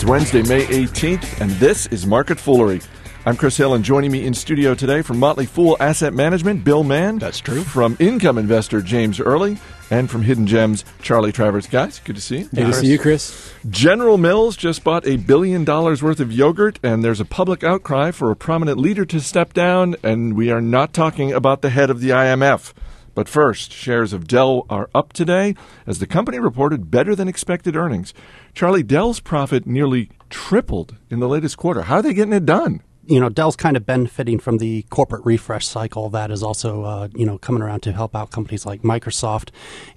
It's Wednesday, May 18th, and this is Market Foolery. I'm Chris Hill, and joining me in studio today from Motley Fool Asset Management, Bill Mann. That's true. From Income Investor, James Early. And from Hidden Gems, Charlie Travers. Guys, good to see you. Good to see you, Chris. General Mills just bought a billion dollars worth of yogurt, and there's a public outcry for a prominent leader to step down, and we are not talking about the head of the IMF. But first, shares of Dell are up today as the company reported better than expected earnings. Charlie, Dell's profit nearly tripled in the latest quarter. How are they getting it done? You know, Dell's kind of benefiting from the corporate refresh cycle that is also, uh, you know, coming around to help out companies like Microsoft.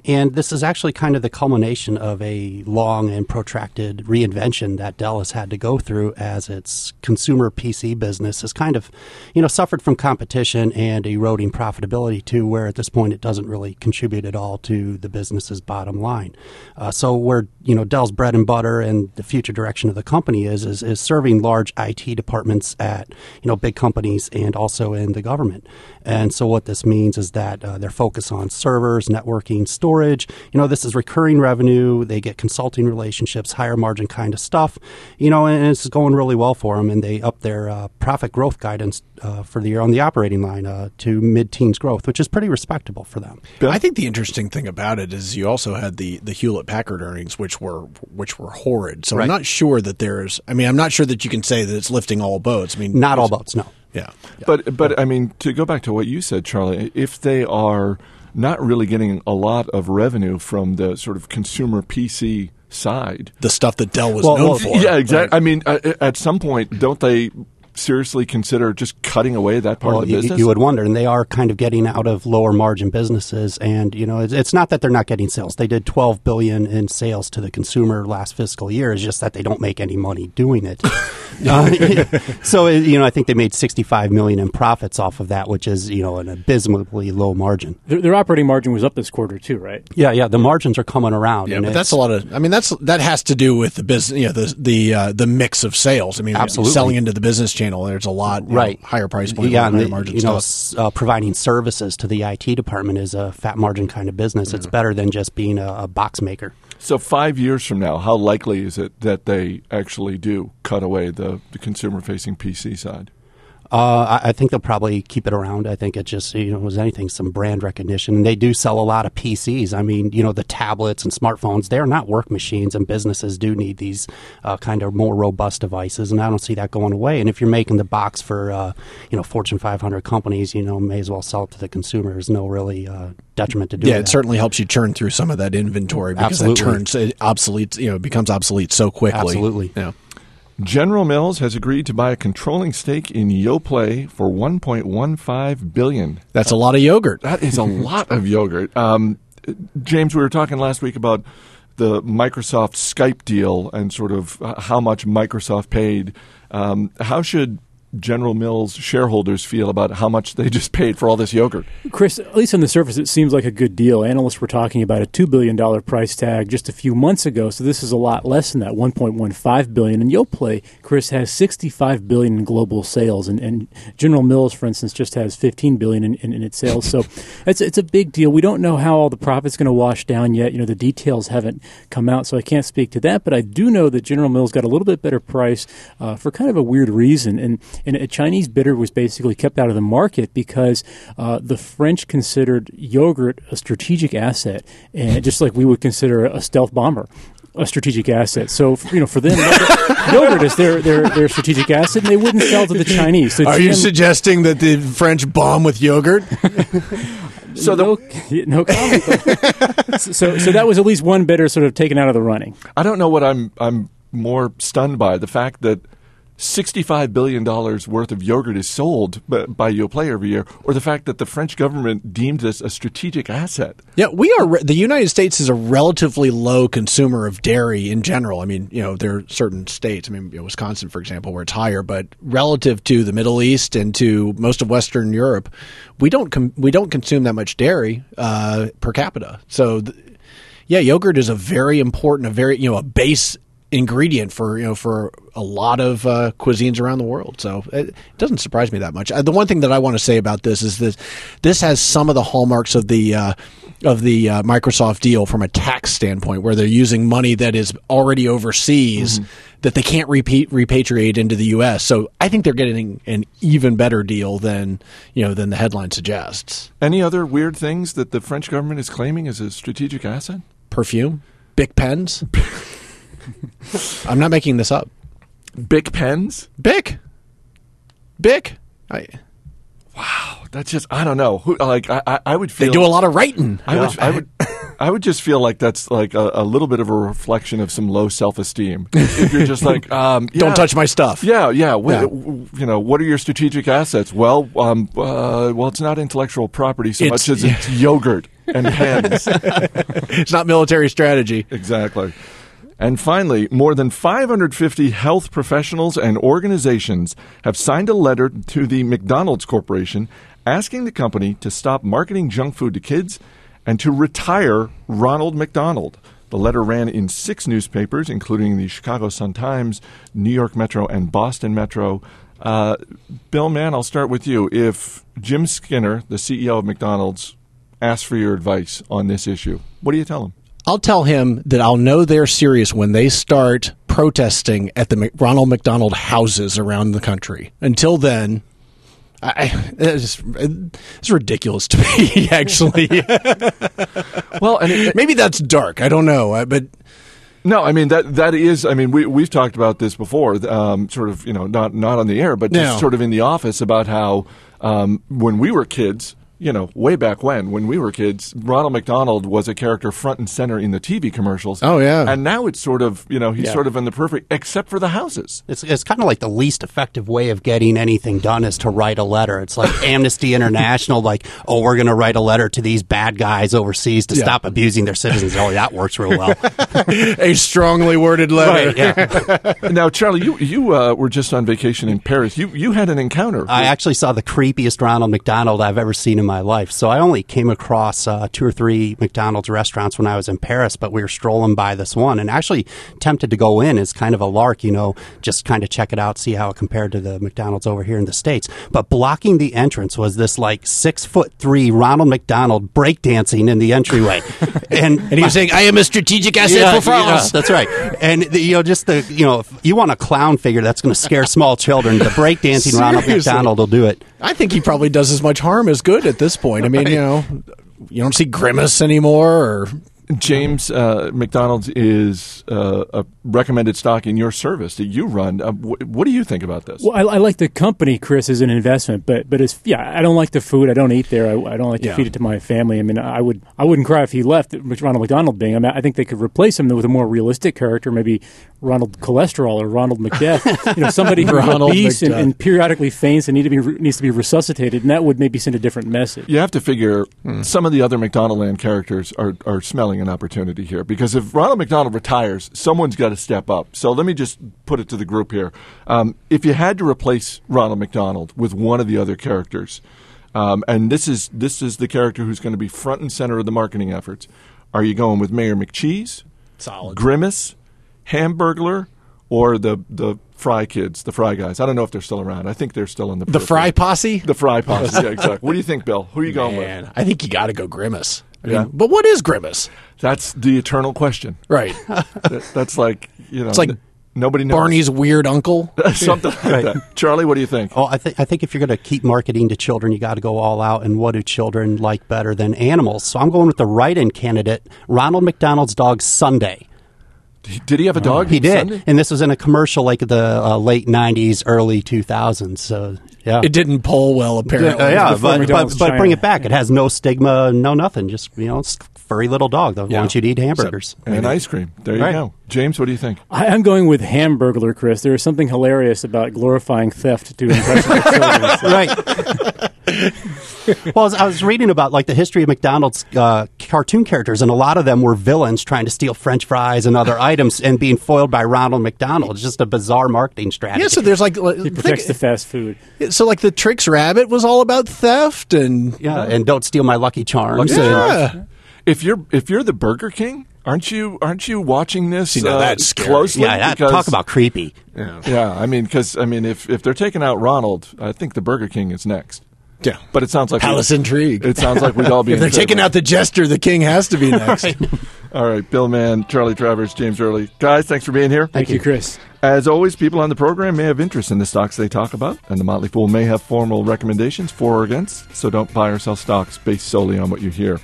And this is actually kind of the culmination of a long and protracted reinvention that Dell has had to go through as its consumer PC business has kind of, you know, suffered from competition and eroding profitability to where at this point it doesn't really contribute at all to the business's bottom line. Uh, so where, you know, Dell's bread and butter and the future direction of the company is, is, is serving large IT departments at at you know big companies and also in the government. And so what this means is that uh, they're focused on servers, networking, storage. You know, this is recurring revenue. They get consulting relationships, higher margin kind of stuff. You know, and it's going really well for them. And they up their uh, profit growth guidance uh, for the year on the operating line uh, to mid-teens growth, which is pretty respectable for them. But I think the interesting thing about it is you also had the the Hewlett Packard earnings, which were which were horrid. So right. I'm not sure that there's. I mean, I'm not sure that you can say that it's lifting all boats. I mean, not all boats, no. Yeah. yeah. But but I mean, to go back to what you said, Charlie, if they are not really getting a lot of revenue from the sort of consumer PC side, the stuff that Dell was well, known well, for. Yeah, exactly. Right. I mean, at some point, don't they seriously consider just cutting away that part well, of the business? You, you would wonder, and they are kind of getting out of lower margin businesses. And you know, it's, it's, not that they're not getting sales; they did 12 billion in sales to the consumer last fiscal year. It's just that they don't make any money doing it. uh, so you know, I think they made 65 million in profits off of that, which is you know an abysmally low margin. Their, their operating margin was up this quarter too, right? Yeah, yeah. The margins are coming around. Yeah, but that's a lot of. I mean, that's that has to do with the business. You know, the the uh, the mix of sales. I mean, absolutely selling into the business channel. There's a lot right know, higher price point, yeah, and higher margin you know, uh, providing services to the IT department is a fat margin kind of business. Yeah. It's better than just being a, a box maker. So five years from now, how likely is it that they actually do cut away the, the consumer facing PC side? Uh, I, I, think they'll probably keep it around. I think it just you know was anything some brand recognition. And they do sell a lot of PCs. I mean, you know, the tablets and smartphones they are not work machines, and businesses do need these uh, kind of more robust devices. And I don't see that going away. And if you're making the box for uh, you know Fortune 500 companies, you know, may as well sell it to the consumer. There's no really uh, detriment to doing. It. Yeah, it that. certainly helps you churn through some of that inventory because Absolutely. it turns it obsolete. You know, it becomes obsolete so quickly. Absolutely. Yeah. General Mills has agreed to buy a controlling stake in Yoplait for 1.15 billion. That's a lot of yogurt. That is a lot of yogurt. Um, James, we were talking last week about the Microsoft Skype deal and sort of how much Microsoft paid. Um, how should General Mills shareholders feel about how much they just paid for all this yogurt. Chris, at least on the surface, it seems like a good deal. Analysts were talking about a $2 billion price tag just a few months ago, so this is a lot less than that, 1.15 billion. And Yoplait, Chris, has 65 billion in global sales, and, and General Mills, for instance, just has 15 billion in, in, in its sales. So it's, it's a big deal. We don't know how all the profit's going to wash down yet. You know, the details haven't come out, so I can't speak to that, but I do know that General Mills got a little bit better price uh, for kind of a weird reason. And and a Chinese bidder was basically kept out of the market because uh, the French considered yogurt a strategic asset, and just like we would consider a stealth bomber a strategic asset. So you know, for them, yogurt is their, their their strategic asset, and they wouldn't sell to the Chinese. So Are GM, you suggesting that the French bomb with yogurt? so no, no comment. so so that was at least one bidder sort of taken out of the running. I don't know what I'm I'm more stunned by the fact that $65 billion worth of yogurt is sold by Yoplait every year, or the fact that the French government deemed this a strategic asset. Yeah, we are. The United States is a relatively low consumer of dairy in general. I mean, you know, there are certain states, I mean, you know, Wisconsin, for example, where it's higher, but relative to the Middle East and to most of Western Europe, we don't com- we don't consume that much dairy uh, per capita. So, th- yeah, yogurt is a very important, a very you know, a base ingredient for you know for a lot of uh, cuisines around the world. So it, it doesn't surprise me that much. Uh, the one thing that I want to say about this is that this has some of the hallmarks of the uh, of the uh, Microsoft deal from a tax standpoint, where they're using money that is already overseas that they can't repeat repatriate into the U.S. So I think they're getting an even better deal than you know than the headline suggests. Any other weird things that the French government is claiming as a strategic asset? Perfume, Bic pens. I'm not making this up. Bic pens? Bic, Bic. I, That's just I don't know. Who like I I, I would they feel do a lot of writing. I would I would I would just feel like that's like a, a little bit of a reflection of some low self esteem. if you're just like um, yeah, Don't touch my stuff. Yeah, yeah. Yeah. You know, what are your strategic assets? Well, um, uh, well, it's not intellectual property so It's- much as it's yogurt and pens. It's not military strategy. exactly. And finally, more than 550 health professionals and organizations have signed a letter to the McDonald's Corporation asking the company to stop marketing junk food to kids and to retire Ronald McDonald. The letter ran in six newspapers, including the Chicago Sun-Times, New York Metro, and Boston Metro. Uh, Bill Mann, I'll start with you. If Jim Skinner, the CEO of McDonald's, asks for your advice on this issue, what do you tell him? I'll tell him that I'll know they're serious when they start protesting at the Ronald McDonald houses around the country. Until then, I, it's, it's ridiculous to me. Actually, Well, and it, maybe that's dark. I don't know, but No, I mean that that is. I mean, we we've talked about this before. Um, sort of, you know, not not on the air, but just No. sort of in the office about how um, when we were kids, you know, way back when, when we were kids, Ronald McDonald was a character front and center in the TV commercials. Oh, yeah. and now it's sort of, you know, he's Yeah. sort of in the perfect, except for the houses. It's, it's kind of like the least effective way of getting anything done is to write a letter. It's like Amnesty International, like, oh, we're going to write a letter to these bad guys overseas to Yeah. stop abusing their citizens. Oh, that works real well. a strongly worded letter. right, yeah. now, Charlie, you you uh, were just on vacation in Paris. You you had an encounter. I actually saw the creepiest Ronald McDonald I've ever seen in my life. So I only came across uh, two or three McDonald's restaurants when I was in Paris, but we were strolling by this one and actually tempted to go in as kind of a lark, you know, just kind of check it out, see how it compared to the McDonald's over here in the States. But blocking the entrance was this like six foot three Ronald McDonald breakdancing in the entryway. and And he was saying, "I am a strategic asset yeah, for France." yeah, that's right. And the, you know, just the you know, if you want a clown figure that's going to scare small children, the breakdancing Ronald McDonald will do it. I think he probably does as much harm as good at this point. I mean, you know, you don't see Grimace anymore, or James uh, McDonald's is uh, a recommended stock in your service that you run. Uh, wh- what do you think about this? Well, I, I like the company, Chris, as an investment, but but it's yeah, I don't like the food. I don't eat there. I, I don't like to Yeah. feed it to my family. I mean, I would I wouldn't cry if he left. Which Ronald McDonald being, I mean, I think they could replace him with a more realistic character, maybe Ronald Cholesterol or Ronald McDeath. you know, somebody who's Ronald obese and, and periodically faints and need to be re- needs to be resuscitated, and that would maybe send a different message. You have to figure some of the other McDonald Land characters are, are smelling an opportunity here because if Ronald McDonald retires, someone's got to step up. So let me just put it to the group here. Um, if you had to replace Ronald McDonald with one of the other characters, um, and this is this is the character who's going to be front and center of the marketing efforts, are you going with Mayor McCheese, solid. Grimace, Hamburglar, or the the Fry kids, the Fry guys? I don't know if they're still around. I think they're still in the The. Fry Posse. The Fry posse, yeah, exactly. What do you think, Bill? Who are you going with? I think you got to go Grimace. I Yeah. but what is Grimace? That's the eternal question. Right. That- that's like you know, It's like n- nobody knows. Barney's weird uncle. something like that. Charlie, what do you think? Oh, I think I think if you're going to keep marketing to children, you got to go all out. And what do children like better than animals? So I'm going with the write-in candidate, Ronald McDonald's dog Sunday. Did he have a dog? He did, Sunday? and this was in a commercial like the uh, late '90s, early 2000s. So yeah, It didn't poll well, apparently. Uh, yeah, but, but, but bring it back. It has no stigma, no nothing. Just you know, it's a furry little dog that Yeah. wants you to eat hamburgers. And ice cream. There you Right. go. James, what do you think? I, I'm going with Hamburglar, Chris. There is something hilarious about glorifying theft to impressionable children. So- right. well, as I was reading about like the history of McDonald's uh, cartoon characters, and a lot of them were villains trying to steal French fries and other items, and being foiled by Ronald McDonald. It's just a bizarre marketing strategy. Yeah, so there's like He protects the fast food. so like the Trix Rabbit was all about theft and yeah, and don't steal my Lucky Charms. Lucky and- Charms. yeah. If you're if you're the Burger King, Aren't you aren't you watching this See, now uh, that's scary. closely? Yeah, that, Because- talk about creepy. Yeah, Yeah, I mean, because I mean, if if they're taking out Ronald, I think the Burger King is next. Yeah. But it sounds like Palace we, intrigue. It sounds like we'd all be. if they're favor. taking out the jester, the king has to be next. All right, Bill Mann, Charlie Travers, James Early, guys, thanks for being here. Thank you, Chris. As always, people on the program may have interest in the stocks they talk about, and the Motley Fool may have formal recommendations for or against, so don't buy or sell stocks based solely on what you hear.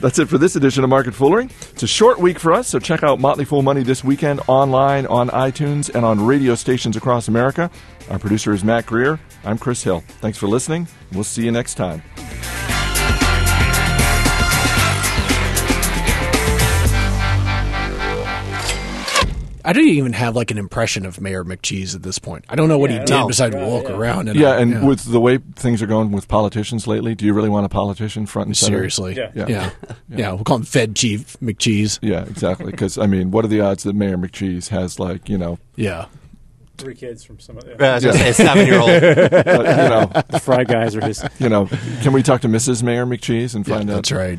That's it for this edition of Market Foolery. It's a short week for us, so check out Motley Fool Money this weekend online, on iTunes, and on radio stations across America. Our producer is Mac Greer. I'm Chris Hill. Thanks for listening. We'll see you next time. I don't even have like an impression of Mayor McCheese at this point. I don't know what he did no. besides Right, walk yeah. around. And Yeah, uh, and with the way things are going with politicians lately, do you really want a politician front and center? seriously, Yeah. yeah. Yeah. Yeah. we'll call him Fed Chief McCheese. Yeah, exactly. Because I mean, what are the odds that Mayor McCheese has like you know, Yeah, Three kids from some of Uh, I was going to Yeah. seven year old. uh, you know, the Fry guys are his you know? Can we talk to Mrs. Mayor McCheese and yeah find out? that's right.